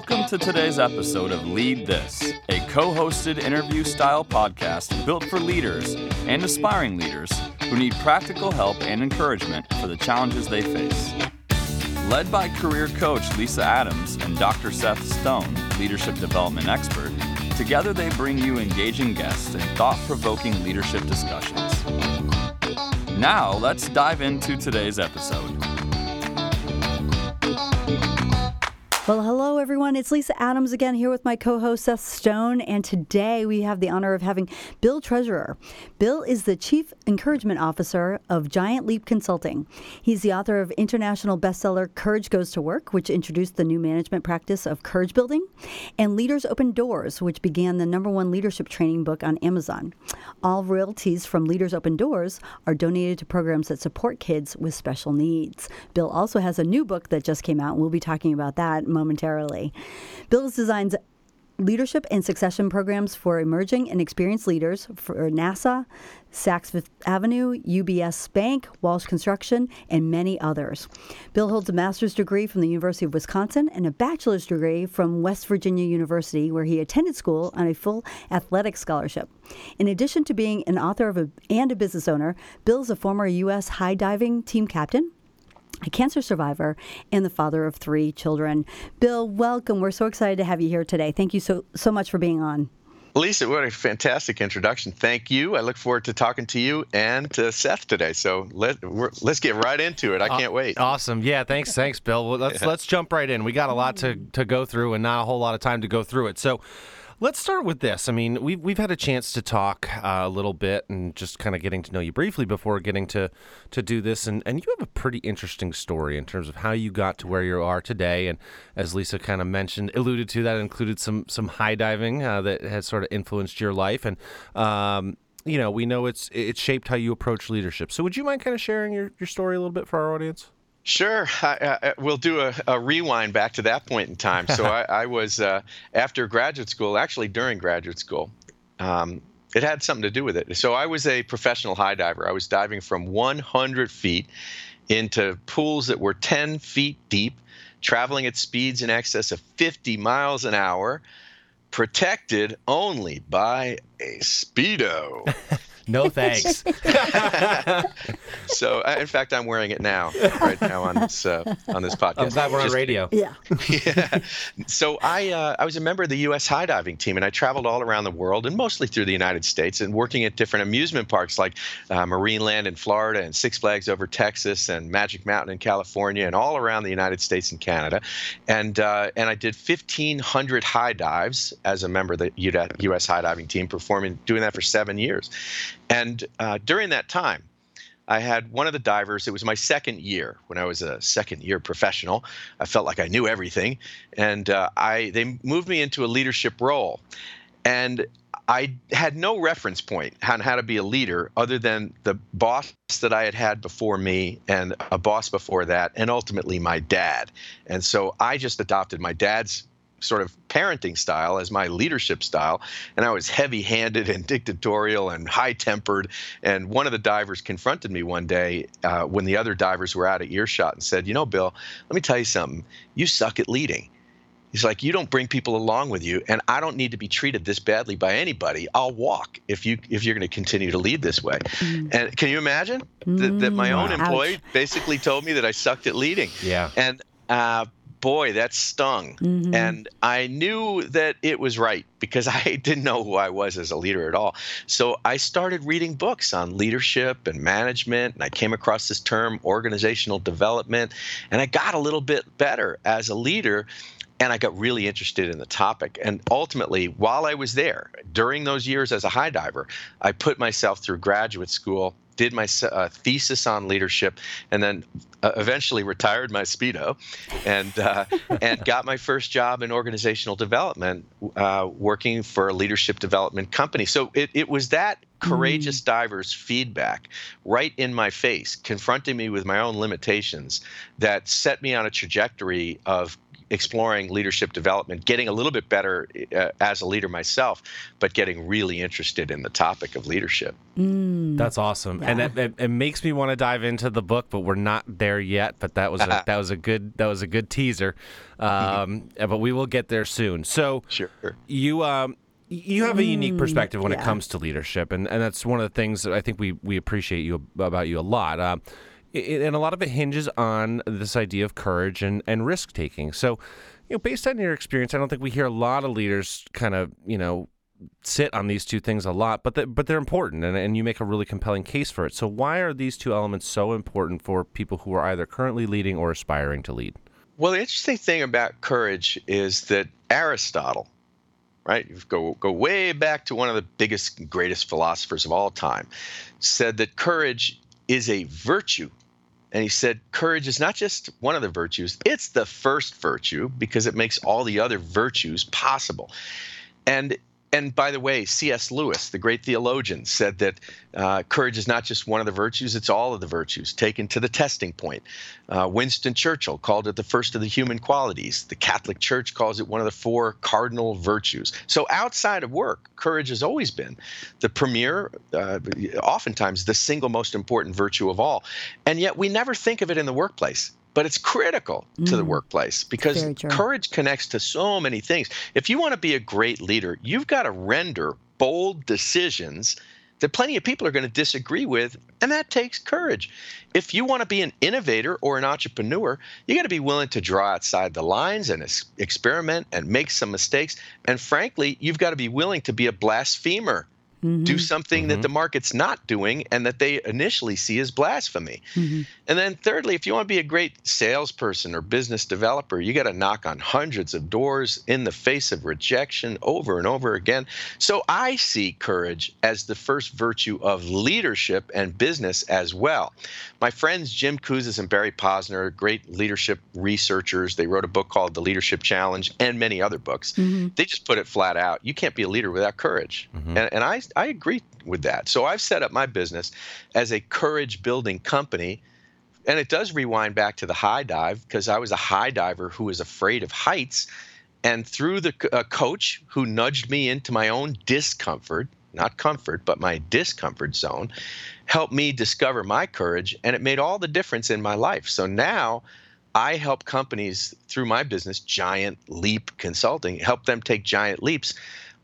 Welcome to today's episode of Lead This, a co hosted interview style podcast built for leaders and aspiring leaders who need practical help and encouragement for the challenges they face. Led by career coach Lisa Adams and Dr. Seth Stone, leadership development expert, together they bring you engaging guests and thought provoking leadership discussions. Now, let's dive into today's episode. Well, hello everyone. It's Lisa Adams again here with my co-host Seth Stone, and today we have the honor of having Bill Treasurer. Bill is the Chief Encouragement Officer of Giant Leap Consulting. He's the author of international bestseller Courage Goes to Work, which introduced the new management practice of courage building, and Leaders Open Doors, which began the number one leadership training book on Amazon. All royalties from Leaders Open Doors are donated to programs that support kids with special needs. Bill also has a new book that just came out, and we'll be talking about that momentarily. Bill's designs leadership and succession programs for emerging and experienced leaders for NASA, Saks Fifth Avenue, UBS Bank, Walsh Construction, and many others. Bill holds a master's degree from the University of Wisconsin and a bachelor's degree from West Virginia University, where he attended school on a full athletic scholarship. In addition to being an author a, and a business owner, Bill is a former U.S. high diving team captain, a cancer survivor and the father of three children. Bill, welcome. We're so excited to have you here today. Thank you so so much for being on. Lisa, what a fantastic introduction. Thank you. I look forward to talking to you and to Seth today. So let let's get right into it. I can't wait. Awesome. Yeah, thanks thanks Bill. Well, let's yeah. let's jump right in. We got a lot to to go through and not a whole lot of time to go through it. So Let's start with this. I mean, we've we've had a chance to talk uh, a little bit and just kind of getting to know you briefly before getting to to do this. And and you have a pretty interesting story in terms of how you got to where you are today. And as Lisa kind of mentioned, alluded to, that included some some high diving uh, that has sort of influenced your life. And um, you know, we know it's it's shaped how you approach leadership. So would you mind kind of sharing your your story a little bit for our audience? Sure. I, I, we'll do a, a, rewind back to that point in time. So I, I was, uh, after graduate school, actually during graduate school, um, it had something to do with it. So I was a professional high diver. I was diving from 100 feet into pools that were 10 feet deep, traveling at speeds in excess of 50 miles an hour, protected only by a Speedo. No thanks. so, uh, in fact, I'm wearing it now, right now on this uh, on this podcast. I'm glad we're Just, on radio. Yeah. yeah. So I uh, I was a member of the U.S. high diving team, and I traveled all around the world, and mostly through the United States, and working at different amusement parks like uh, Marineland in Florida, and Six Flags over Texas, and Magic Mountain in California, and all around the United States and Canada, and uh, and I did 1,500 high dives as a member of the U.S. high diving team, performing doing that for seven years. And uh, during that time, I had one of the divers. It was my second year when I was a second year professional. I felt like I knew everything, and uh, I they moved me into a leadership role, and I had no reference point on how to be a leader other than the boss that I had had before me and a boss before that, and ultimately my dad. And so I just adopted my dad's sort of parenting style as my leadership style. And I was heavy handed and dictatorial and high tempered. And one of the divers confronted me one day uh, when the other divers were out of earshot and said, You know, Bill, let me tell you something. You suck at leading. He's like, you don't bring people along with you, and I don't need to be treated this badly by anybody. I'll walk if you if you're going to continue to lead this way. Mm. And can you imagine that, that my own mm, employee Ouch. basically told me that I sucked at leading? Yeah. And uh, boy, that stung. Mm-hmm. And I knew that it was right because I didn't know who I was as a leader at all. So I started reading books on leadership and management. And I came across this term, organizational development. And I got a little bit better as a leader. And I got really interested in the topic. And ultimately, while I was there, during those years as a high diver, I put myself through graduate school did my uh, thesis on leadership, and then uh, eventually retired my speedo, and uh, and got my first job in organizational development, uh, working for a leadership development company. So it, it was that courageous mm. diver's feedback right in my face, confronting me with my own limitations, that set me on a trajectory of exploring leadership development, getting a little bit better uh, as a leader myself, but getting really interested in the topic of leadership. Mm. That's awesome, Yeah. and it, it, it makes me want to dive into the book, but we're not there yet. But that was a, that was a good that was a good teaser. Um, but we will get there soon. So Sure. you um you have a unique perspective when it comes to leadership, and, and that's one of the things that I think we we appreciate you about you a lot. Um, i- and a lot of it hinges on this idea of courage and, and risk taking. So, you know, based on your experience, I don't think we hear a lot of leaders kind of you know sit on these two things a lot, but they, but they're important, and, and you make a really compelling case for it. So, why are these two elements so important for people who are either currently leading or aspiring to lead? Well, the interesting thing about courage is that Aristotle, right, you go go way back to one of the biggest, greatest philosophers of all time, said that courage is a virtue. And he said courage is not just one of the virtues, it's the first virtue because it makes all the other virtues possible. And and by the way, C.S. Lewis, the great theologian, said that uh, courage is not just one of the virtues, it's all of the virtues taken to the testing point. Uh, Winston Churchill called it the first of the human qualities. The Catholic Church calls it one of the four cardinal virtues. So outside of work, courage has always been the premier, uh, oftentimes the single most important virtue of all. And yet we never think of it in the workplace. But it's critical to the workplace because courage connects to so many things. If you want to be a great leader, you've got to render bold decisions that plenty of people are going to disagree with, and that takes courage. If you want to be an innovator or an entrepreneur, you got to be willing to draw outside the lines and ex- experiment and make some mistakes. And frankly, you've got to be willing to be a blasphemer. Do mm-hmm. something that mm-hmm. the market's not doing and that they initially see as blasphemy. Mm-hmm. And then, thirdly, if you want to be a great salesperson or business developer, you got to knock on hundreds of doors in the face of rejection over and over again. So I see courage as the first virtue of leadership and business as well. My friends Jim Kouzes and Barry Posner, great leadership researchers, they wrote a book called The Leadership Challenge and many other books. They just put it flat out you can't be a leader without courage. And, and I, I agree with that. So I've set up my business as a courage building company and it does rewind back to the high dive because I was a high diver who was afraid of heights. And through the uh, coach who nudged me into my own discomfort, not comfort, but my discomfort zone, helped me discover my courage. And it made all the difference in my life. So now I help companies through my business, Giant Leap Consulting, help them take giant leaps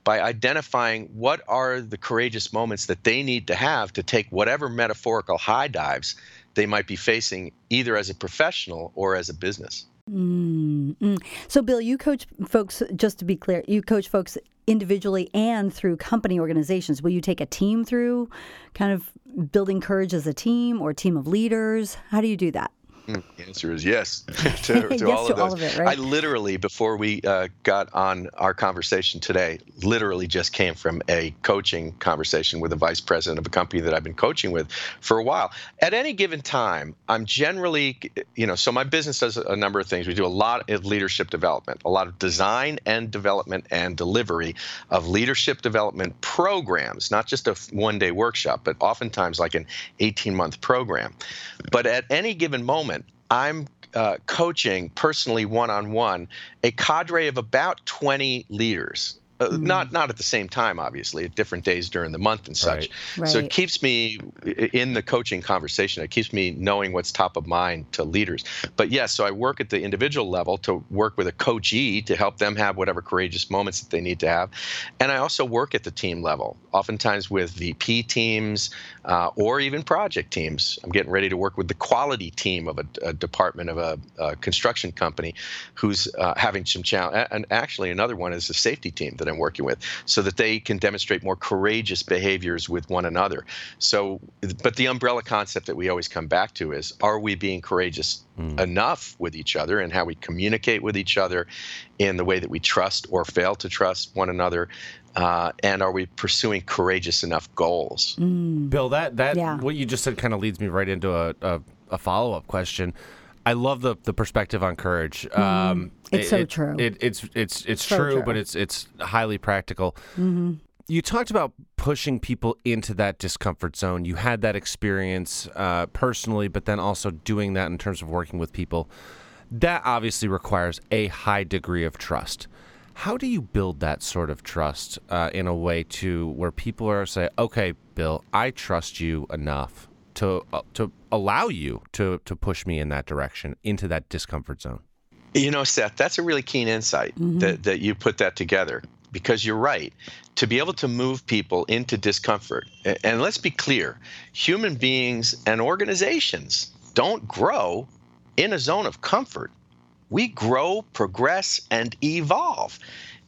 by identifying what are the courageous moments that they need to have to take whatever metaphorical high dives they might be facing either as a professional or as a business. Mm. So, Bill, you coach folks, just to be clear, you coach folks individually and through company organizations. Will you take a team through kind of building courage as a team or a team of leaders? How do you do that? The answer is yes to, to Yes all to of all those. of it, right? I literally, before we uh, got on our conversation today, literally just came from a coaching conversation with a vice president of a company that I've been coaching with for a while. At any given time, I'm generally, you know, so my business does a number of things. We do a lot of leadership development, a lot of design and development and delivery of leadership development programs, not just a one day workshop, but oftentimes like an 18 month program. But at any given moment, I'm uh, coaching personally one on one a cadre of about 20 leaders. Uh, Not not at the same time, obviously, at different days during the month and such. Right. So it keeps me in the coaching conversation. It keeps me knowing what's top of mind to leaders. But yes, so I work at the individual level to work with a coachee to help them have whatever courageous moments that they need to have, and I also work at the team level, oftentimes with VP teams uh, or even project teams. I'm getting ready to work with the quality team of a, a department of a, a construction company who's uh, having some challenge. And actually, another one is the safety team that I'm working with, so that they can demonstrate more courageous behaviors with one another. So, but the umbrella concept that we always come back to is: Are we being courageous enough with each other, and how we communicate with each other, in the way that we trust or fail to trust one another? Uh, and are we pursuing courageous enough goals? Bill, that that Yeah. what you just said kind of leads me right into a, a, a follow up question. I love the the perspective on courage. Um, Mm-hmm. It's it- so it- true. It, it's it's it's So true, true. but it's it's highly practical. Mm-hmm. You talked about pushing people into that discomfort zone. You had that experience uh, personally, but then also doing that in terms of working with people. that obviously requires a high degree of trust. How do you build that sort of trust uh, in a way to where people are say, "Okay, Bill, I trust you enough to uh, to allow you to to push me in that direction into that discomfort zone." You know, Seth, that's a really keen insight mm-hmm. that that you put that together because you're right. To be able to move people into discomfort, and let's be clear, human beings and organizations don't grow in a zone of comfort we grow, progress, and evolve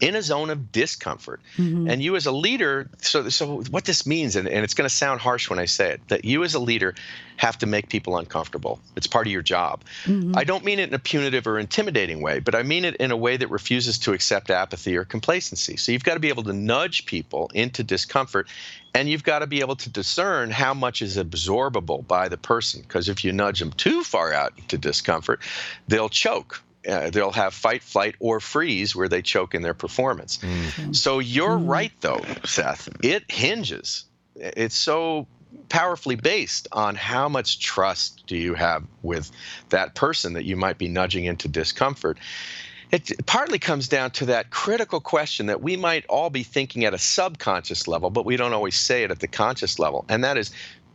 in a zone of discomfort. Mm-hmm. And you as a leader, so so what this means, and, and it's going to sound harsh when I say it, that you as a leader have to make people uncomfortable. It's part of your job. Mm-hmm. I don't mean it in a punitive or intimidating way, but I mean it in a way that refuses to accept apathy or complacency. So you've got to be able to nudge people into discomfort and you've got to be able to discern how much is absorbable by the person because if you nudge them too far out into discomfort, they'll choke uh, they'll have fight, flight, or freeze where they choke in their performance. Mm-hmm. So you're mm-hmm. right, though, Seth. It hinges. It's so powerfully based on how much trust do you have with that person that you might be nudging into discomfort. It partly comes down to that critical question that we might all be thinking at a subconscious level, but we don't always say it at the conscious level. And that is,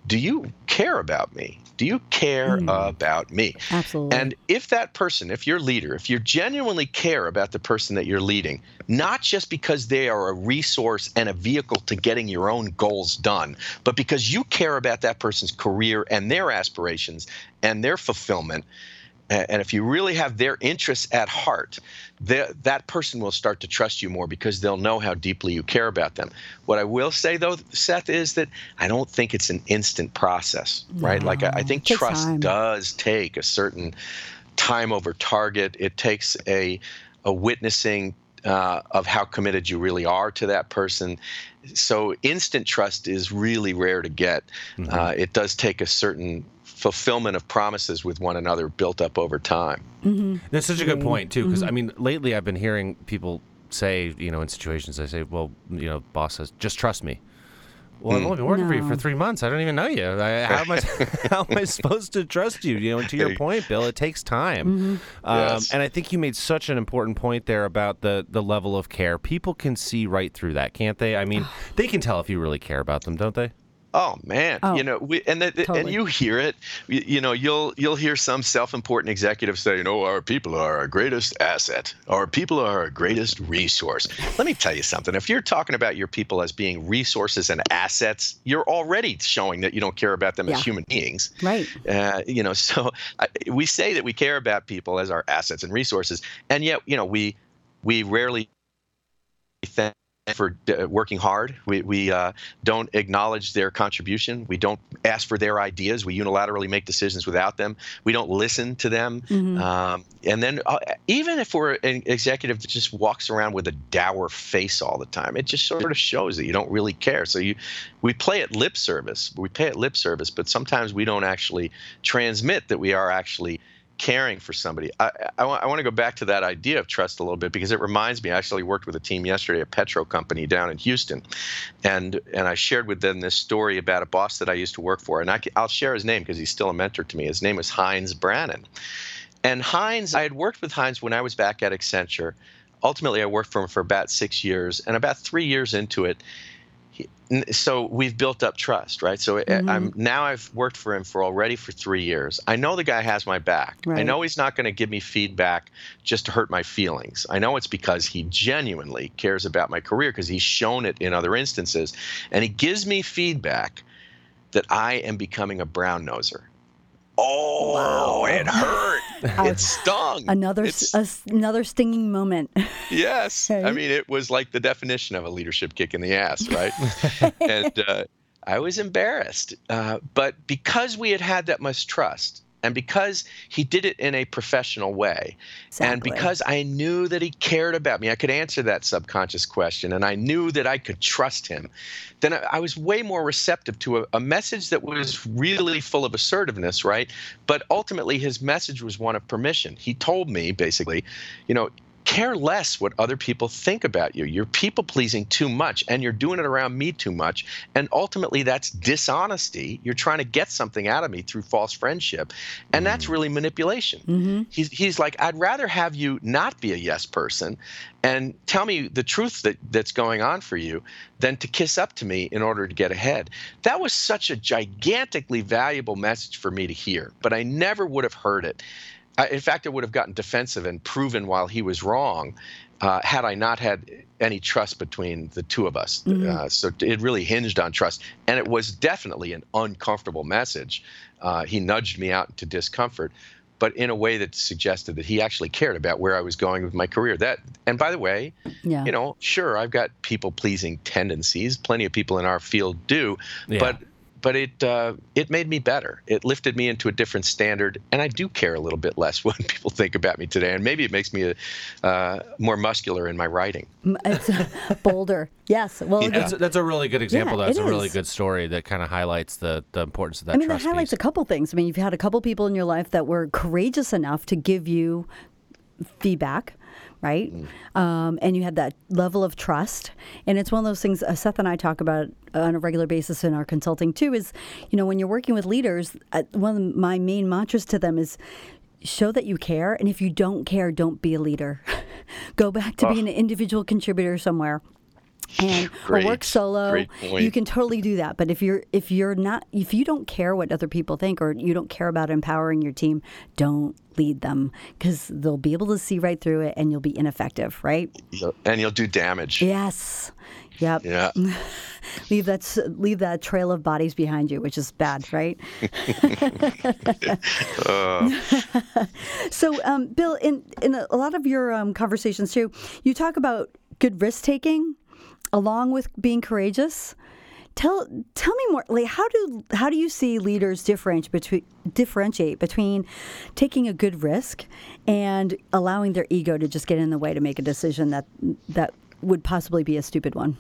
do you care about me? Do you care mm. about me? Absolutely. And if that person, if your leader, if you genuinely care about the person that you're leading, not just because they are a resource and a vehicle to getting your own goals done, but because you care about that person's career and their aspirations and their fulfillment, and if you really have their interests at heart, that person will start to trust you more because they'll know how deeply you care about them. What I will say, though, Seth, is that I don't think it's an instant process, right? No, like, I, I think trust time. does take a certain time over target. It takes a, a witnessing uh, of how committed you really are to that person. So instant trust is really rare to get. Mm-hmm. Uh, it does take a certain fulfillment of promises with one another built up over time. Mm-hmm. That's such a good point too, because mm-hmm. I mean, lately I've been hearing people say, you know, in situations, they say, "Well, you know, boss says, just trust me." Well, I've only been working no. for you for three months. I don't even know you. I, how, am I, how am I supposed to trust you? You know, to your point, Bill, it takes time. Mm-hmm. Um, yes. And I think you made such an important point there about the the level of care. People can see right through that, can't they? I mean, they can tell if you really care about them, don't they? Oh man, oh, you know, we, and the, totally. and you hear it. You, you, know, you'll you'll hear some self-important executive say, "No, our people are our greatest asset. Our people are our greatest resource." Let me tell you something. If you're talking about your people as being resources and assets, you're already showing that you don't care about them yeah. as human beings. Right. Uh, you know, so I, we say that we care about people as our assets and resources, and yet, you know, we we rarely think for uh, working hard. We, we uh, don't acknowledge their contribution. We don't ask for their ideas. We unilaterally make decisions without them. We don't listen to them. Mm-hmm. Um, and then, uh, even if we're an executive that just walks around with a dour face all the time, it just sort of shows that you don't really care. So you, we play at lip service. We pay at lip service, but sometimes we don't actually transmit that we are actually caring for somebody. I, I, I want to go back to that idea of trust a little bit because it reminds me. I actually worked with a team yesterday, a petro company down in Houston, and and I shared with them this story about a boss that I used to work for, and I, I'll share his name because he's still a mentor to me. His name was Heinz Brannon, and Heinz, I had worked with Heinz when I was back at Accenture. Ultimately, I worked for him for about six years, and about three years into it, so we've built up trust right? So mm-hmm. i'm now i've worked for him for already for three years. I know the guy has my back. Right. i know he's not going to give me feedback just to hurt my feelings. I know it's because he genuinely cares about my career because he's shown it in other instances and he gives me feedback that i am becoming a brown noser Oh, wow. it hurt. it stung. Another a, another stinging moment. yes. I mean, it was like the definition of a leadership kick in the ass, right? and uh, I was embarrassed. Uh, but because we had had that much trust, and because he did it in a professional way exactly. and because i knew that he cared about me i could answer that subconscious question and i knew that i could trust him then i was way more receptive to a, a message that was really full of assertiveness right but ultimately his message was one of permission he told me basically you know care less what other people think about you. You're people pleasing too much and you're doing it around me too much. And ultimately, that's dishonesty. You're trying to get something out of me through false friendship. And that's really manipulation. Mm-hmm. He's, he's like, I'd rather have you not be a yes person and tell me the truth that, that's going on for you than to kiss up to me in order to get ahead. That was such a gigantically valuable message for me to hear, but I never would have heard it in fact, I would have gotten defensive and proven while he was wrong uh, had I not had any trust between the two of us. Mm-hmm. Uh, so it really hinged on trust. And it was definitely an uncomfortable message. Uh, he nudged me out into discomfort, but in a way that suggested that he actually cared about where I was going with my career. That, and by the way, Yeah. you know, sure, I've got people pleasing tendencies. Plenty of people in our field do, Yeah. but but it uh, it made me better. It lifted me into a different standard, and I do care a little bit less what people think about me today. And maybe it makes me a, uh, more muscular in my writing. It's bolder. Yes. Well, That's, that's a really good example. Yeah, That's it a really good story that kind of highlights the, the importance of that I mean, that highlights piece. a couple things. I mean, you've had a couple people in your life that were courageous enough to give you feedback, right? Um, and you have that level of trust. And it's one of those things uh, Seth and I talk about on a regular basis in our consulting too. Is you know when you're working with leaders, uh, one of my main mantras to them is show that you care, and if you don't care, don't be a leader. Go back to being an individual contributor somewhere and or work solo Great you can totally do that. But if you're if you're not if you don't care what other people think or you don't care about empowering your team don't lead them because they'll be able to see right through it and you'll be ineffective right? And you'll do damage. yes. Yep. Yeah. leave that leave that trail of bodies behind you which is bad right? So um, bill in in a, a lot of your um, conversations too you talk about good risk taking along with being courageous tell tell me more like how do how do you see leaders differentiate between differentiate between taking a good risk and allowing their ego to just get in the way to make a decision that that would possibly be a stupid one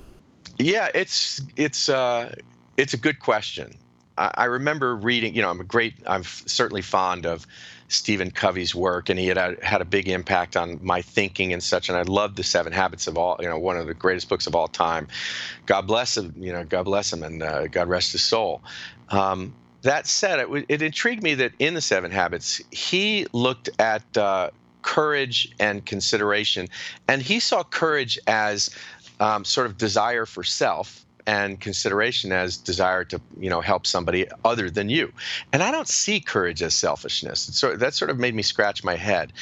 Yeah, it's it's uh, it's a good question. I, remember reading. You know, I'm a great. I'm certainly fond of Stephen Covey's work, and he had a, had a big impact on my thinking and such. And I loved the Seven Habits of all. You know, one of the greatest books of all time. God bless him. You know, God bless him, and uh, God rest his soul. Um, that said, it, w- it intrigued me that in the Seven Habits, he looked at uh, courage and consideration, and he saw courage as um, sort of desire for self and consideration as desire to you know help somebody other than you. And i don't see courage as selfishness. Sort that sort of made me scratch my head.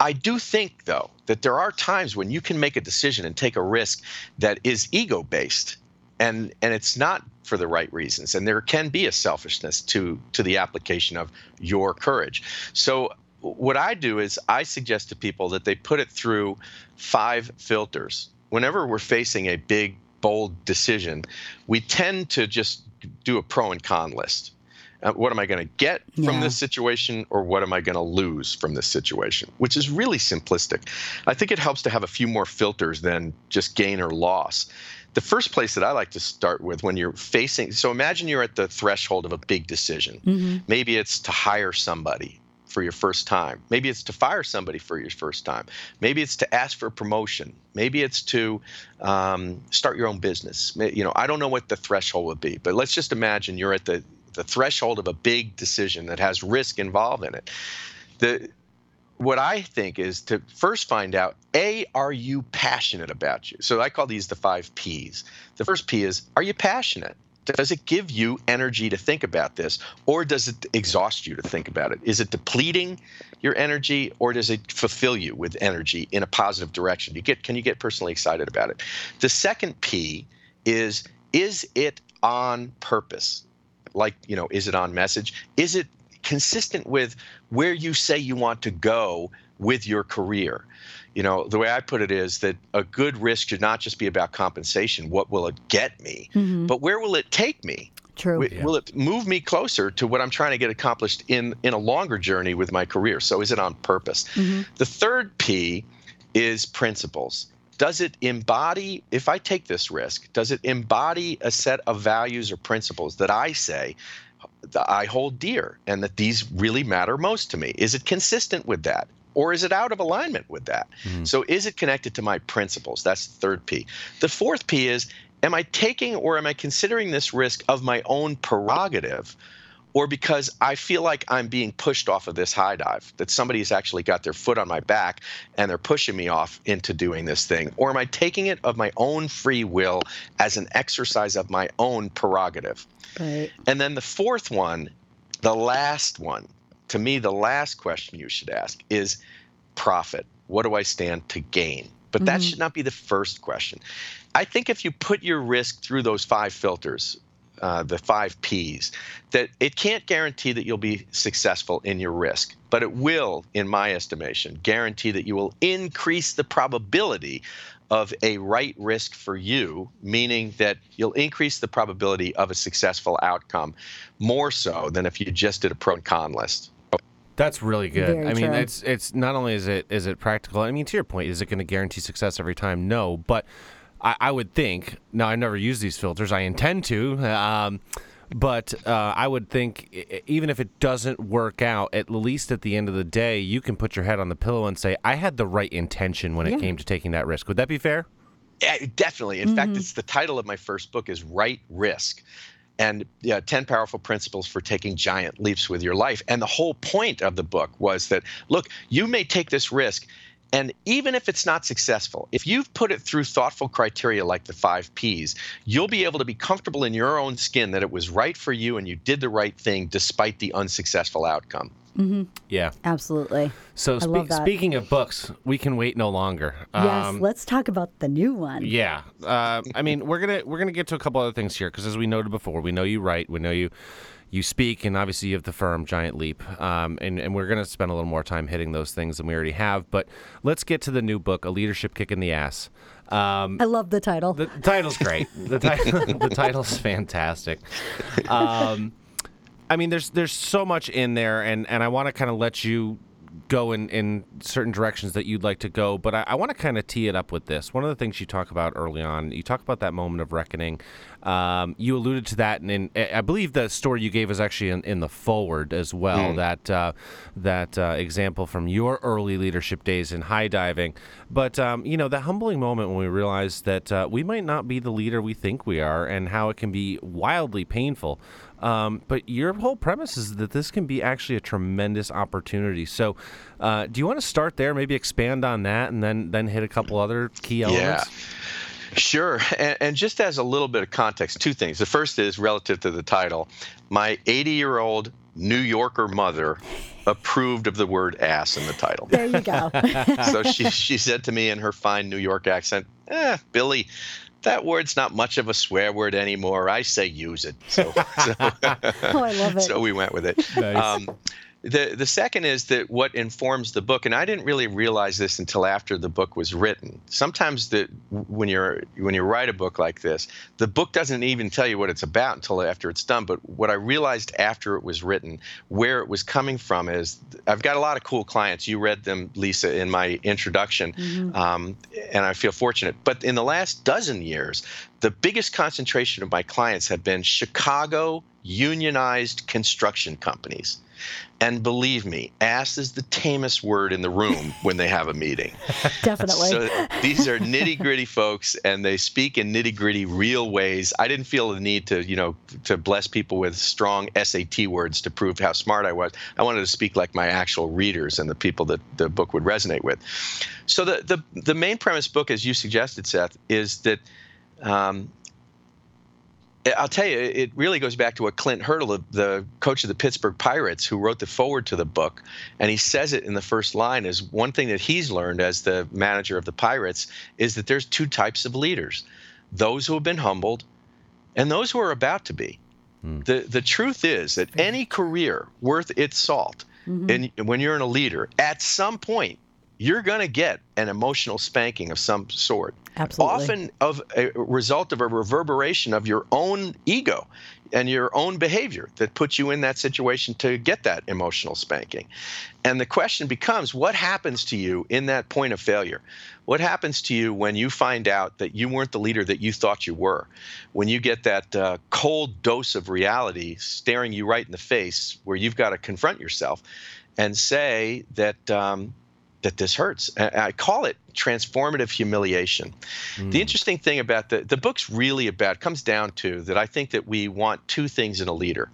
I do think though that there are times when you can make a decision and take a risk that is ego based and and it's not for the right reasons. And there can be a selfishness to to the application of your courage. So what i do is i suggest to people that they put it through five filters. Whenever we're facing a big bold decision we tend to just do a pro and con list uh, what am I going to get from this situation, or what am I going to lose from this situation? Which is really simplistic. I think it helps to have a few more filters than just gain or loss. The first place that I like to start with when you're facing so imagine you're at the threshold of a big decision. Maybe it's to hire somebody for your first time. Maybe it's to fire somebody for your first time. Maybe it's to ask for a promotion. Maybe it's to um, start your own business. You know, I don't know what the threshold would be, but let's just imagine you're at the the threshold of a big decision that has risk involved in it. The what I think is to first find out A, are you passionate about you? So I call these the five P's. The first P is, are you passionate? Does it give you energy to think about this, or does it exhaust you to think about it? Is it depleting your energy, or does it fulfill you with energy in a positive direction? You get, can you get personally excited about it? The second P is, is it on purpose? Like, you know, is it on message? Is it consistent with where you say you want to go with your career. You know, the way I put it is that a good risk should not just be about compensation. What will it get me? Mm-hmm. But where will it take me? True. Wi- Will it move me closer to what I'm trying to get accomplished in in a longer journey with my career? So is it on purpose? Mm-hmm. The third P is principles. Does it embody, if I take this risk, does it embody a set of values or principles that I say that I hold dear and that these really matter most to me? Is it consistent with that? Or is it out of alignment with that? Mm-hmm. So is it connected to my principles? That's the third P. The fourth P is am I taking or am I considering this risk of my own prerogative? or because I feel like I'm being pushed off of this high dive, that somebody's actually got their foot on my back and they're pushing me off into doing this thing? Or am I taking it of my own free will as an exercise of my own prerogative? Right. And then the fourth one, the last one, to me, the last question you should ask is profit. What do I stand to gain? But mm-hmm. that should not be the first question. I think if you put your risk through those five filters, uh, the five P's, that it can't guarantee that you'll be successful in your risk, but it will, in my estimation, guarantee that you will increase the probability of a right risk for you, meaning that you'll increase the probability of a successful outcome more so than if you just did a pro and con list. That's really good. Very I mean, true. it's it's not only is it is it practical. I mean, to your point, is it going to guarantee success every time? No, but I, I would think. Now, I never use these filters. I intend to. Um, but uh, I would think even if it doesn't work out, at least at the end of the day, you can put your head on the pillow and say, "I had the right intention when yeah. it came to taking that risk." Would that be fair? Yeah, definitely. In mm-hmm. fact, it's the title of my first book is Right Risk and yeah, 10 powerful principles for taking giant leaps with your life. And the whole point of the book was that look, you may take this risk and even if it's not successful, if you've put it through thoughtful criteria like the five P's, you'll be able to be comfortable in your own skin that it was right for you and you did the right thing despite the unsuccessful outcome. Mm-hmm. Yeah, absolutely. So spe- speaking of books, we can wait no longer. Yes, um, let's talk about the new one. Yeah, uh, I mean we're gonna we're gonna get to a couple other things here because as we noted before, we know you write, we know you you speak, and obviously you have the firm Giant Leap. Um, and, and we're going to spend a little more time hitting those things than we already have. But let's get to the new book, A Leadership Kick in the Ass. Um, I love the title. The title's great. the, title, the title's fantastic. Um, I mean, there's there's so much in there, and, and I want to kind of let you go in, in certain directions that you'd like to go, but I, I want to kind of tee it up with this. One of the things you talk about early on, you talk about that moment of reckoning. Um, you alluded to that, and in, I believe the story you gave is actually in, in the forward as well. Mm. That uh, that uh, example from your early leadership days in high diving, but um, you know that humbling moment when we realize that uh, we might not be the leader we think we are, and how it can be wildly painful. Um, but your whole premise is that this can be actually a tremendous opportunity. So, uh, do you want to start there? Maybe expand on that, and then then hit a couple other key elements. Yeah. Sure. And, and, just as a little bit of context, two things. The first is relative to the title. My 80 year old New Yorker mother approved of the word ass in the title. There you go. so she, she said to me in her fine New York accent, eh, Billy, that word's not much of a swear word anymore. I say use it. So, so, oh, I love it. So we went with it. Nice. Um, the the second is that what informs the book, and I didn't really realize this until after the book was written. Sometimes the when you're when you write a book like this, the book doesn't even tell you what it's about until after it's done. But what I realized after it was written, where it was coming from, is I've got a lot of cool clients. You read them, Lisa, in my introduction, mm-hmm. um, and I feel fortunate. But in the last dozen years, the biggest concentration of my clients have been Chicago unionized construction companies. And believe me, ass is the tamest word in the room when they have a meeting. Definitely. So these are nitty gritty folks and they speak in nitty gritty real ways. I didn't feel the need to, you know, to bless people with strong SAT words to prove how smart I was. I wanted to speak like my actual readers and the people that the book would resonate with. So the the, the main premise book, as you suggested, Seth, is that um, I'll tell you, it really goes back to what Clint Hurdle, the coach of the Pittsburgh Pirates, who wrote the foreword to the book, and he says it in the first line is one thing that he's learned as the manager of the Pirates is that there's two types of leaders: those who have been humbled, and those who are about to be. Hmm. The the truth is that any career worth its salt, mm-hmm. and when you're in a leader, at some point you're going to get an emotional spanking of some sort. Absolutely. Often of a result of a reverberation of your own ego and your own behavior that puts you in that situation to get that emotional spanking. And the question becomes what happens to you in that point of failure? What happens to you when you find out that you weren't the leader that you thought you were? When you get that uh, cold dose of reality staring you right in the face where you've got to confront yourself and say that um, that this hurts. I call it transformative humiliation. Mm. The interesting thing about the the book's really about comes down to that I think that we want two things in a leader.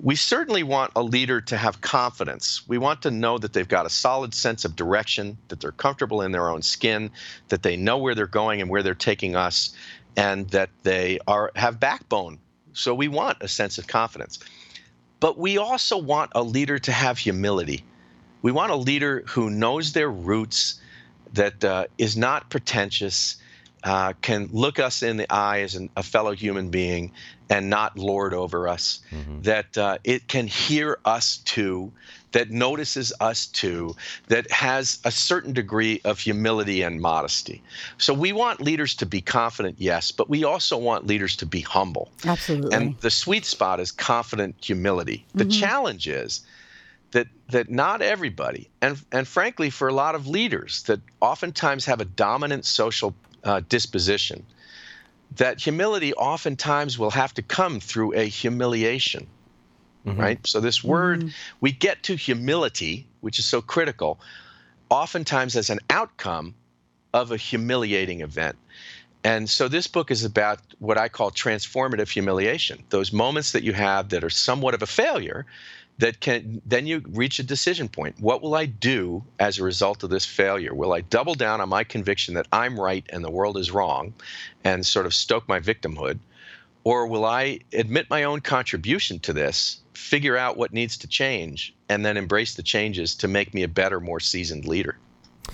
We certainly want a leader to have confidence. We want to know that they've got a solid sense of direction, that they're comfortable in their own skin, that they know where they're going and where they're taking us, and that they are have backbone. So we want a sense of confidence. But we also want a leader to have humility we want a leader who knows their roots, that uh, is not pretentious, uh, can look us in the eye as an, a fellow human being and not lord over us, mm-hmm. that uh, it can hear us too, that notices us too, that has a certain degree of humility and modesty. So we want leaders to be confident, yes, but we also want leaders to be humble. Absolutely. And the sweet spot is confident humility. The mm-hmm. challenge is that that not everybody, and and frankly, for a lot of leaders that oftentimes have a dominant social uh, disposition, that humility oftentimes will have to come through a humiliation. Mm-hmm. Right? So, this word, mm-hmm. we get to humility, which is so critical, oftentimes as an outcome of a humiliating event. And so this book is about what I call transformative humiliation, those moments that you have that are somewhat of a failure, that can then you reach a decision point. What will I do as a result of this failure? Will I double down on my conviction that I'm right and the world is wrong and sort of stoke my victimhood? Or will I admit my own contribution to this, figure out what needs to change, and then embrace the changes to make me a better, more seasoned leader?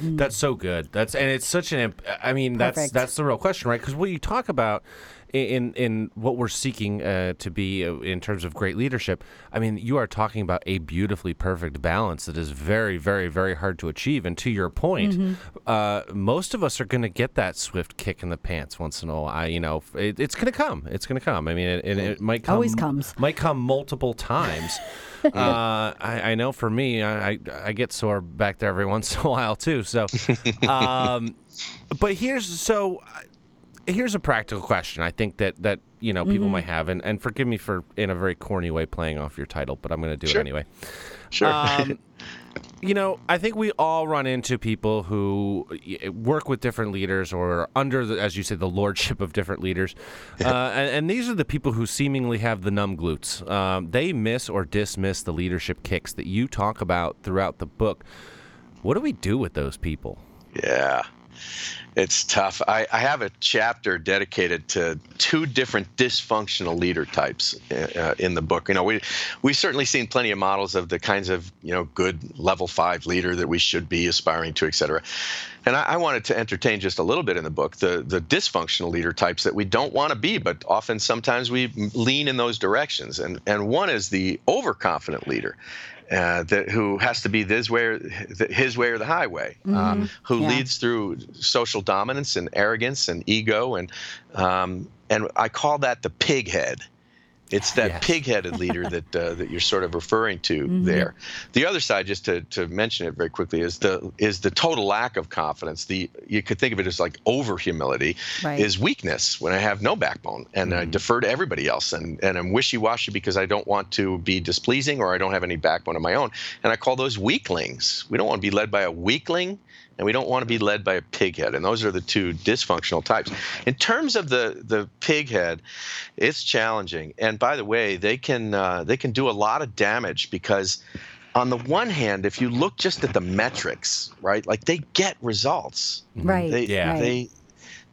That's so good. That's and it's such an. I mean, Perfect. that's that's the real question, right? Because what you talk about in in what we're seeking uh, to be uh, in terms of great leadership, I mean, you are talking about a beautifully perfect balance that is very, very, very hard to achieve. And to your point, mm-hmm. uh, most of us are going to get that swift kick in the pants once in a while. I, you know, it, it's going to come. It's going to come. I mean, it, it, it might come. Always comes. Might come multiple times. uh, I, I, know for me, I, I, I get sore back there every once in a while too. So, um, but here's so here's a practical question. I think that that you know people mm-hmm. might have, and, and forgive me for in a very corny way playing off your title, but I'm going to do sure. it anyway. Sure. Um, you know, I think we all run into people who work with different leaders or under, the, as you say, the lordship of different leaders. Uh, and, and, these are the people who seemingly have the numb glutes. Um, they miss or dismiss the leadership kicks that you talk about throughout the book. What do we do with those people? Yeah it's tough. I, I, have a chapter dedicated to two different dysfunctional leader types uh, in the book. You know, we we certainly seen plenty of models of the kinds of you know good level five leader that we should be aspiring to, et cetera. And I, I wanted to entertain just a little bit in the book the the dysfunctional leader types that we don't want to be, but often sometimes we lean in those directions. And and one is the overconfident leader uh, that who has to be this way or his way or the highway, mm-hmm. um, who yeah. leads through social dominance and arrogance and ego and um, and I call that the pig head. It's that yes. pig-headed leader that uh, that you're sort of referring to mm-hmm. there. The other side, just to, to mention it very quickly, is the is the total lack of confidence. The you could think of it as like over humility right. is weakness when I have no backbone and mm-hmm. I defer to everybody else and and I'm wishy-washy because I don't want to be displeasing or I don't have any backbone of my own. And I call those weaklings. We don't want to be led by a weakling and we don't want to be led by a pighead. And those are the two dysfunctional types. In terms of the the pighead, it's challenging. And by the way, they can uh, they can do a lot of damage because. On the one hand, if you look just at the metrics, right, like they get results, right? They, yeah. Right. They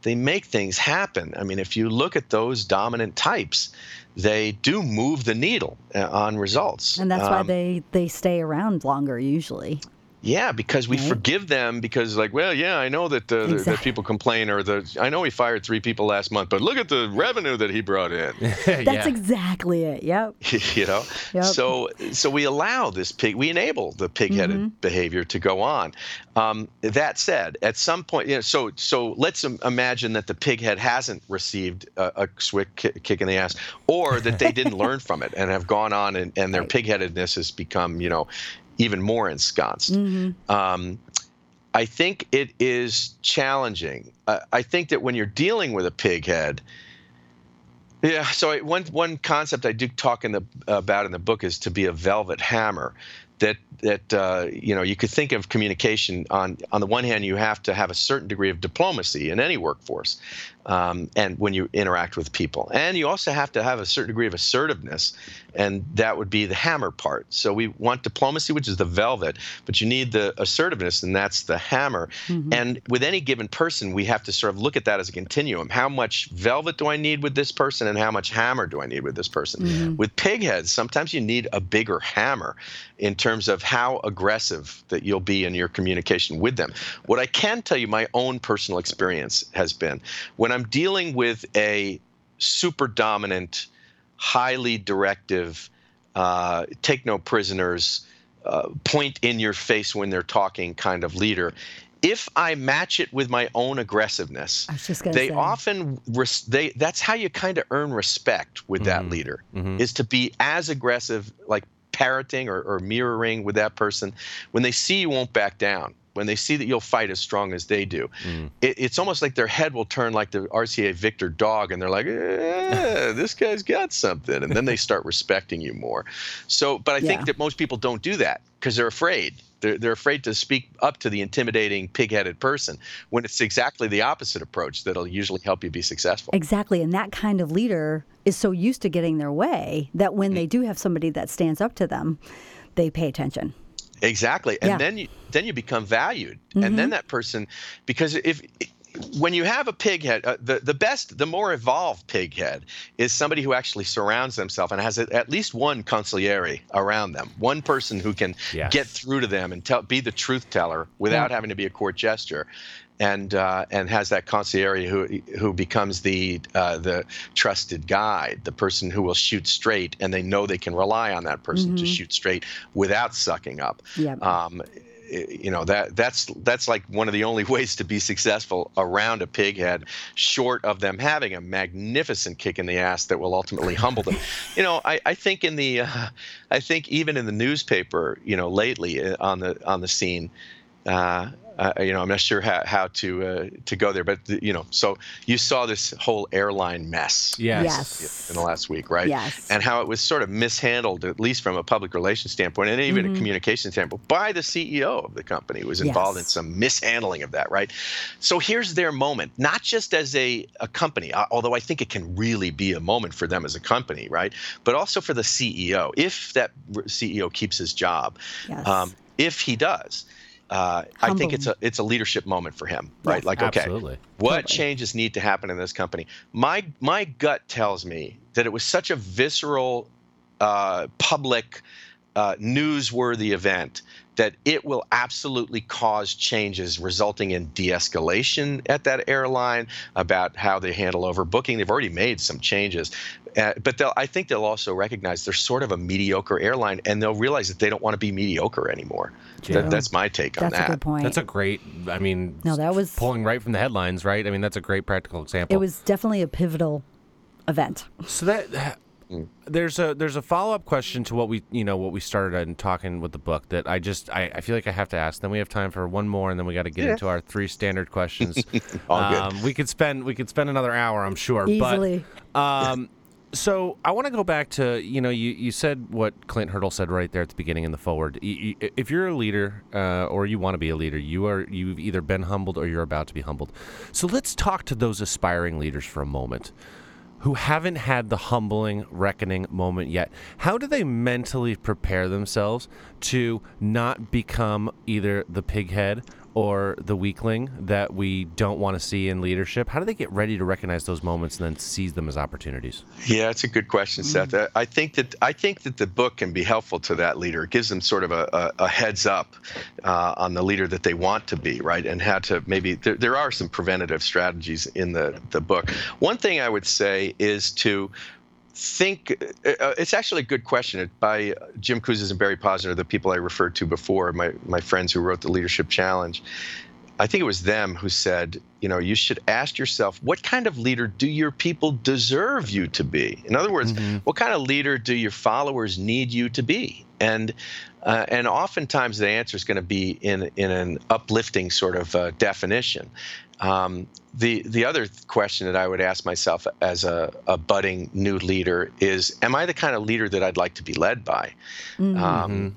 they make things happen. I mean, if you look at those dominant types, they do move the needle uh, on results. And that's um, why they, they stay around longer usually. Yeah, because we right. forgive them because, like, well, yeah, I know that uh, exactly. that people complain, or the I know he fired three people last month, but look at the revenue that he brought in. That's exactly it. Yep. you know, yep. so so we allow this pig, we enable the pig-headed mm-hmm. behavior to go on. Um, that said, at some point, you know, so so let's imagine that the pighead hasn't received a, a swift kick in the ass, or that they didn't learn from it and have gone on and, and their right. pigheadedness has become, you know, even more ensconced. Mm-hmm. Um, I think it is challenging. Uh, I think that when you're dealing with a pig head, yeah. So I, one one concept I do talk in the about in the book is to be a velvet hammer. that that uh, you know you could think of communication on on the one hand you have to have a certain degree of diplomacy in any workforce um, and when you interact with people. And you also have to have a certain degree of assertiveness and that would be the hammer part. So we want diplomacy which is the velvet but you need the assertiveness and that's the hammer. Mm-hmm. and with any given person we have to sort of look at that as a continuum. How much velvet do i need with this person and how much hammer do i need with this person? Mm-hmm. with pigheads sometimes you need a bigger hammer in terms of how aggressive that you'll be in your communication with them. What I can tell you, my own personal experience has been when I'm dealing with a super dominant, highly directive, uh, take no prisoners, uh, point in your face when they're talking kind of leader. If I match it with my own aggressiveness, they say. often res- they that's how you kind of earn respect with mm-hmm. that leader mm-hmm. is to be as aggressive, like parroting or, or mirroring with that person, when they see you won't back down, when they see that you'll fight as strong as they do, mm. it, it's almost like their head will turn like the RCA Victor dog, and they're like, eh, "This guy's got something," and then they start respecting you more. So, but I yeah. think that most people don't do that because they're afraid. They're, they're afraid to speak up to the intimidating, pig-headed person when it's exactly the opposite approach that'll usually help you be successful. Exactly, and that kind of leader is so used to getting their way that when mm. they do have somebody that stands up to them, they pay attention. Exactly, and yeah. then you then you become valued, mm-hmm. and then mm-hmm. that person, because if when you have a pig head, uh, the, the best, the more evolved pig head is somebody who actually surrounds themselves and has a, at least one consigliere around them, one person who can yes. get through to them and tell, be the truth teller without yeah. having to be a court jester. And uh, and has that consigliere who who becomes the uh, the trusted guide, the person who will shoot straight, and they know they can rely on that person mm-hmm. to shoot straight without sucking up. Yep. Um, you know that that's that's like one of the only ways to be successful around a pig head short of them having a magnificent kick in the ass that will ultimately humble them. You know i, I think in the uh, i think even in the newspaper you know lately uh, on the on the scene uh, uh, you know, I'm not sure how, how to uh, to go there, but you know, so you saw this whole airline mess, yes. yes, in the last week, right? Yes, and how it was sort of mishandled, at least from a public relations standpoint, and even mm-hmm. a communication standpoint, by the CEO of the company was involved yes. in some mishandling of that, right? So here's their moment, not just as a, a company, although I think it can really be a moment for them as a company, right? But also for the CEO, if that CEO keeps his job, yes. um, if he does uh, I think it's a it's a leadership moment for him, right? Yes, like, okay, absolutely. what totally. changes need to happen in this company? My my gut tells me that it was such a visceral, uh, public, uh, newsworthy event that it will absolutely cause changes resulting in de-escalation at that airline about how they handle overbooking. They've already made some changes, uh, but I think they'll also recognize they're sort of a mediocre airline, and they'll realize that they don't want to be mediocre anymore. Yeah. That, that's my take on that. That's a good point. That's a great. I mean, no, that was pulling right from the headlines, right? I mean, that's a great practical example. It was definitely a pivotal event. So that mm. there's a there's a follow up question to what we you know what we started in talking with the book that I just I, I feel like I have to ask. Then we have time for one more, and then we got to get yeah. into our three standard questions. All um, good. We could spend we could spend another hour, I'm sure. Easily. But, um, so I want to go back to you know you, you said what Clint Hurdle said right there at the beginning in the forward. You, you, if you're a leader uh, or you want to be a leader, you are you've either been humbled or you're about to be humbled. So let's talk to those aspiring leaders for a moment who haven't had the humbling reckoning moment yet. How do they mentally prepare themselves to not become either the pighead or the weakling that we don't want to see in leadership? How do they get ready to recognize those moments and then seize them as opportunities? Yeah, it's a good question, Seth. Mm. I think that I think that the book can be helpful to that leader. It gives them sort of a, a, a heads up uh, on the leader that they want to be, right? And how to maybe there, there are some preventative strategies in the the book. One thing I would say is to think uh, uh, it's actually a good question by Jim Kouzes and Barry Posner, the people I referred to before, my, my friends who wrote the Leadership Challenge. I think it was them who said, you know, you should ask yourself, what kind of leader do your people deserve you to be? In other words, mm-hmm. what kind of leader do your followers need you to be? And uh, and oftentimes the answer is going to be in in an uplifting sort of uh, definition. Um, the the other question that I would ask myself as a, a, budding new leader is, am I the kind of leader that I'd like to be led by? Mm-hmm. Um,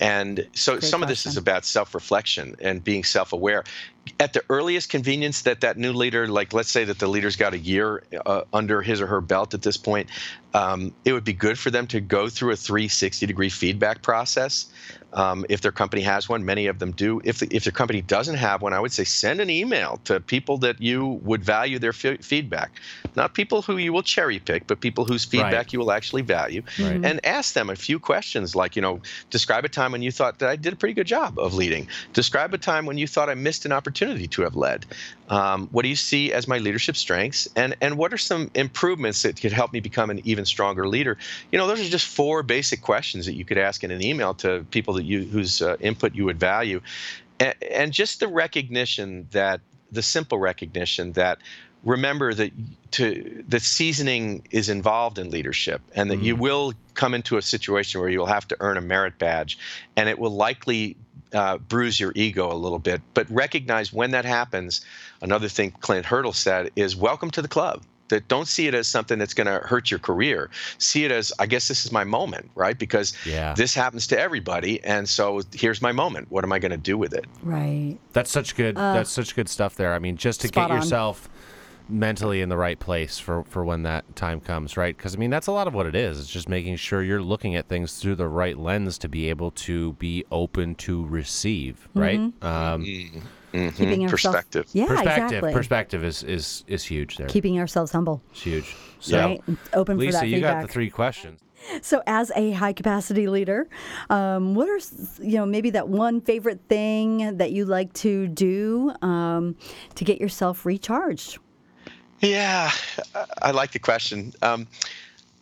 And so Great some of this is about self-reflection and being self-aware. At the earliest convenience that that new leader, like let's say that the leader's got a year uh, under his or her belt at this point, um, it would be good for them to go through a 360 degree feedback process. Um, if their company has one, many of them do. If, the, if their company doesn't have one, I would say send an email to people that you would value their f- feedback. Not people who you will cherry pick, but people whose feedback Right. you will actually value. Right. And ask them a few questions like, you know, describe a time when you thought that I did a pretty good job of leading. Describe a time when you thought I missed an opportunity to have led. Um, what do you see as my leadership strengths? And, and what are some improvements that could help me become an even stronger leader? You know, those are just four basic questions that you could ask in an email to people that you whose uh, input you would value. And, and just the recognition that the simple recognition that remember that to the seasoning is involved in leadership and that you will come into a situation where you'll have to earn a merit badge and it will likely uh, bruise your ego a little bit. But recognize when that happens. Another thing clint hurdle said is welcome to the club that don't see it as something that's going to hurt your career see it as i guess this is my moment right because Yeah. this happens to everybody and so here's my moment what am i going to do with it Right. That's such good. Uh, that's such good stuff there. I mean, just to spot get on. yourself mentally in the right place for for when that time comes, right? Because I mean, that's a lot of what it is. It's just making sure you're looking at things through the right lens to be able to be open to receive, right? Mm-hmm. Um, mm. Keeping ourselves perspective. Yeah, perspective. exactly. Perspective is is is huge there. Keeping ourselves humble. it's huge. So, Right. Open for Lisa, that you feedback. got the three questions. So, as a high capacity leader, um, what are you know maybe that one favorite thing that you like to do um, to get yourself recharged? Yeah, I- I like the question. Um,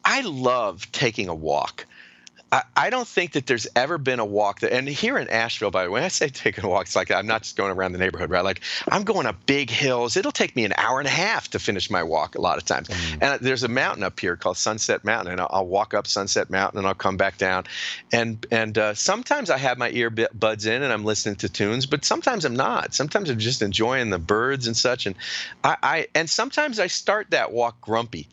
I love taking a walk. I, I don't think that there's ever been a walk that, and here in Asheville, by the way, when I say taking a walk, it's like I'm not just going around the neighborhood, right? Like I'm going up big hills. It'll take me an hour and a half to finish my walk a lot of times. And there's a mountain up here called Sunset Mountain, and I'll, I'll walk up Sunset Mountain and I'll come back down. And and uh, sometimes I have my earbuds in and I'm listening to tunes, but sometimes I'm not. Sometimes I'm just enjoying the birds and such. And I, I and sometimes I start that walk grumpy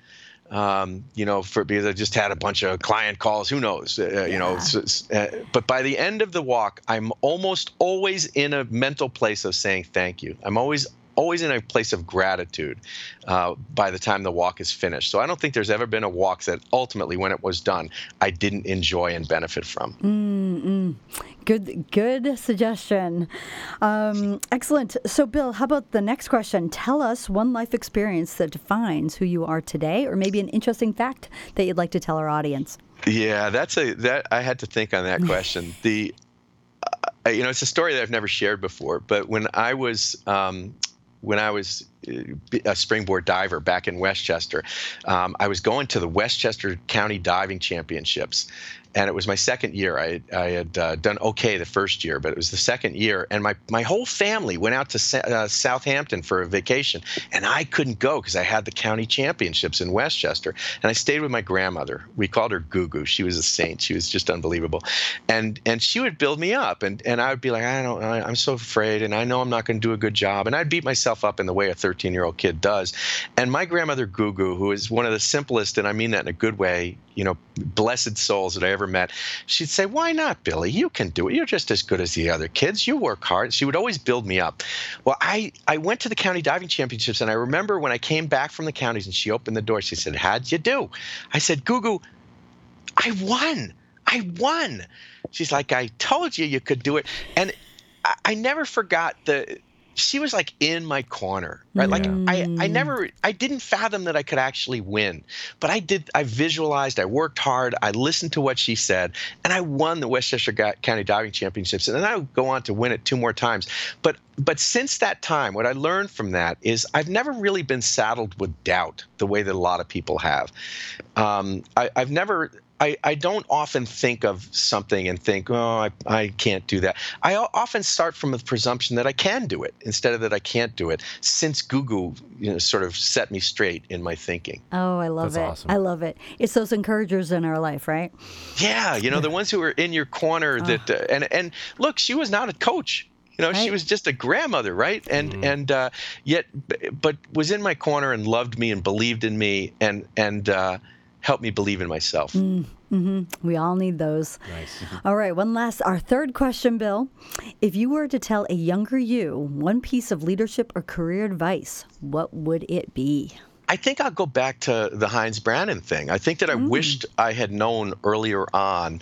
um, you know, for because I just had a bunch of client calls. Who knows? Uh, You know, Yeah. s- s- uh, but by the end of the walk, I'm almost always in a mental place of saying thank you. I'm always always in a place of gratitude uh, by the time the walk is finished. So I don't think there's ever been a walk that ultimately, when it was done, I didn't enjoy and benefit from. Good, good suggestion. Um, excellent. So, Bill, how about the next question? Tell us one life experience that defines who you are today, or maybe an interesting fact that you'd like to tell our audience. Yeah, that's a that I had to think on that question. the uh, you know, it's a story that I've never shared before, but when I was um, when I was uh, a springboard diver back in Westchester, um, I was going to the Westchester County Diving Championships. And it was my second year. I, I had uh, done okay the first year, but it was the second year. And my, my whole family went out to uh, Southampton for a vacation. And I couldn't go because I had the county championships in Westchester. And I stayed with my grandmother. We called her Gugu. She was a saint. She was just unbelievable. And and she would build me up. And, and I would be like, I don't, I, I'm so afraid. And I know I'm not going to do a good job. And I'd beat myself up in the way a 13 year old kid does. And my grandmother Gugu, who is one of the simplest, and I mean that in a good way, you know, blessed souls that I ever met, she'd say, Why not, Billy? You can do it. You're just as good as the other kids. You work hard. She would always build me up. Well, I, I went to the county diving championships, and I remember when I came back from the counties and she opened the door, she said, How'd you do? I said, Gugu, I won. I won. She's like, I told you you could do it. And I never forgot the she was like in my corner, right? Like I, I never I didn't fathom that I could actually win. But I did I visualized, I worked hard, I listened to what she said, and I won the Westchester County Diving Championships. And then I would go on to win it two more times. But but since that time, what I learned from that is I've never really been saddled with doubt the way that a lot of people have. Um, I, I've never I, I don't often think of something and think, oh, I, I can't do that. I often start from the presumption that I can do it instead of that I can't do it, since Gugu you know, sort of set me straight in my thinking. Oh, I love That's it. awesome. I love it. It's those encouragers in our life, right? Yeah, you know, the ones who are in your corner that, uh, and, and look, she was not a coach. You know, she was just a grandmother, right? And and uh, yet, but was in my corner and loved me and believed in me and and uh, helped me believe in myself. Mm, mm-hmm. We all need those. Nice. All right, one last, our third question, Bill. If you were to tell a younger you one piece of leadership or career advice, what would it be? I think I'll go back to the Heinz Brannon thing. I think that I mm. wished I had known earlier on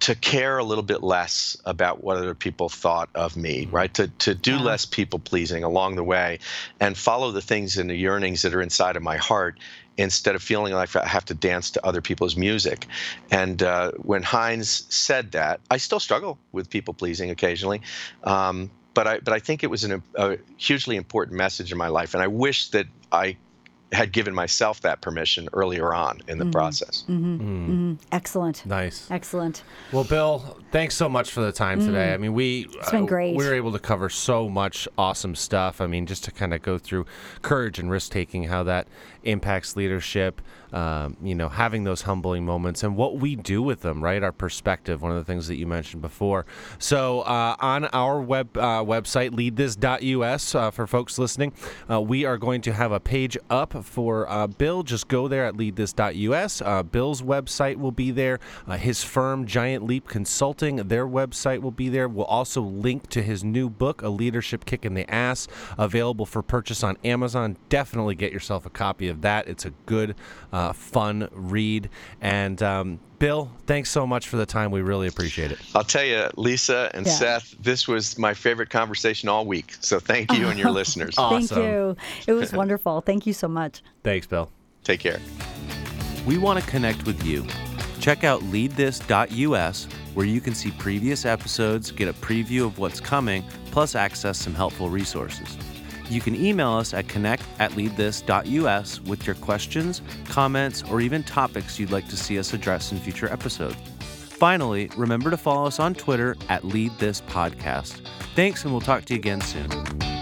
to care a little bit less about what other people thought of me, mm. right? To to do less people pleasing along the way and follow the things and the yearnings that are inside of my heart instead of feeling like I have to dance to other people's music. And uh, when Heinz said that, I still struggle with people pleasing occasionally. Um, but I, but I think it was an, a hugely important message in my life, and I wish that I had given myself that permission earlier on in the process. Excellent. Nice. Excellent. Well, Bill, thanks so much for the time today. I mean, we It's been uh, great. we were able to cover so much awesome stuff. I mean, just to kind of go through courage and risk taking, how that impacts leadership. Um, you know, having those humbling moments and what we do with them. Right, our perspective. One of the things that you mentioned before. So uh, on our web uh, website, leadthis.us, uh, for folks listening, uh, we are going to have a page up for uh, Bill. Just go there at leadthis.us. Uh, Bill's website will be there. Uh, his firm, Giant Leap Consulting, their website will be there. We'll also link to his new book, A Leadership Kick in the Ass, available for purchase on Amazon. Definitely get yourself a copy of that. It's a good, uh, fun read. And um, Bill, thanks so much for the time. We really appreciate it. I'll tell you, Lisa and Yeah. Seth, this was my favorite conversation all week. So thank you and your listeners. Thank you. It was wonderful. Thank you so much. Thanks, Bill. Take care. We want to connect with you. Check out leadthis.us where you can see previous episodes, get a preview of what's coming, plus access some helpful resources. You can email us at connect at leadthis.us with your questions, comments, or even topics you'd like to see us address in future episodes. Finally, remember to follow us on Twitter at Lead This Podcast. Thanks, and we'll talk to you again soon.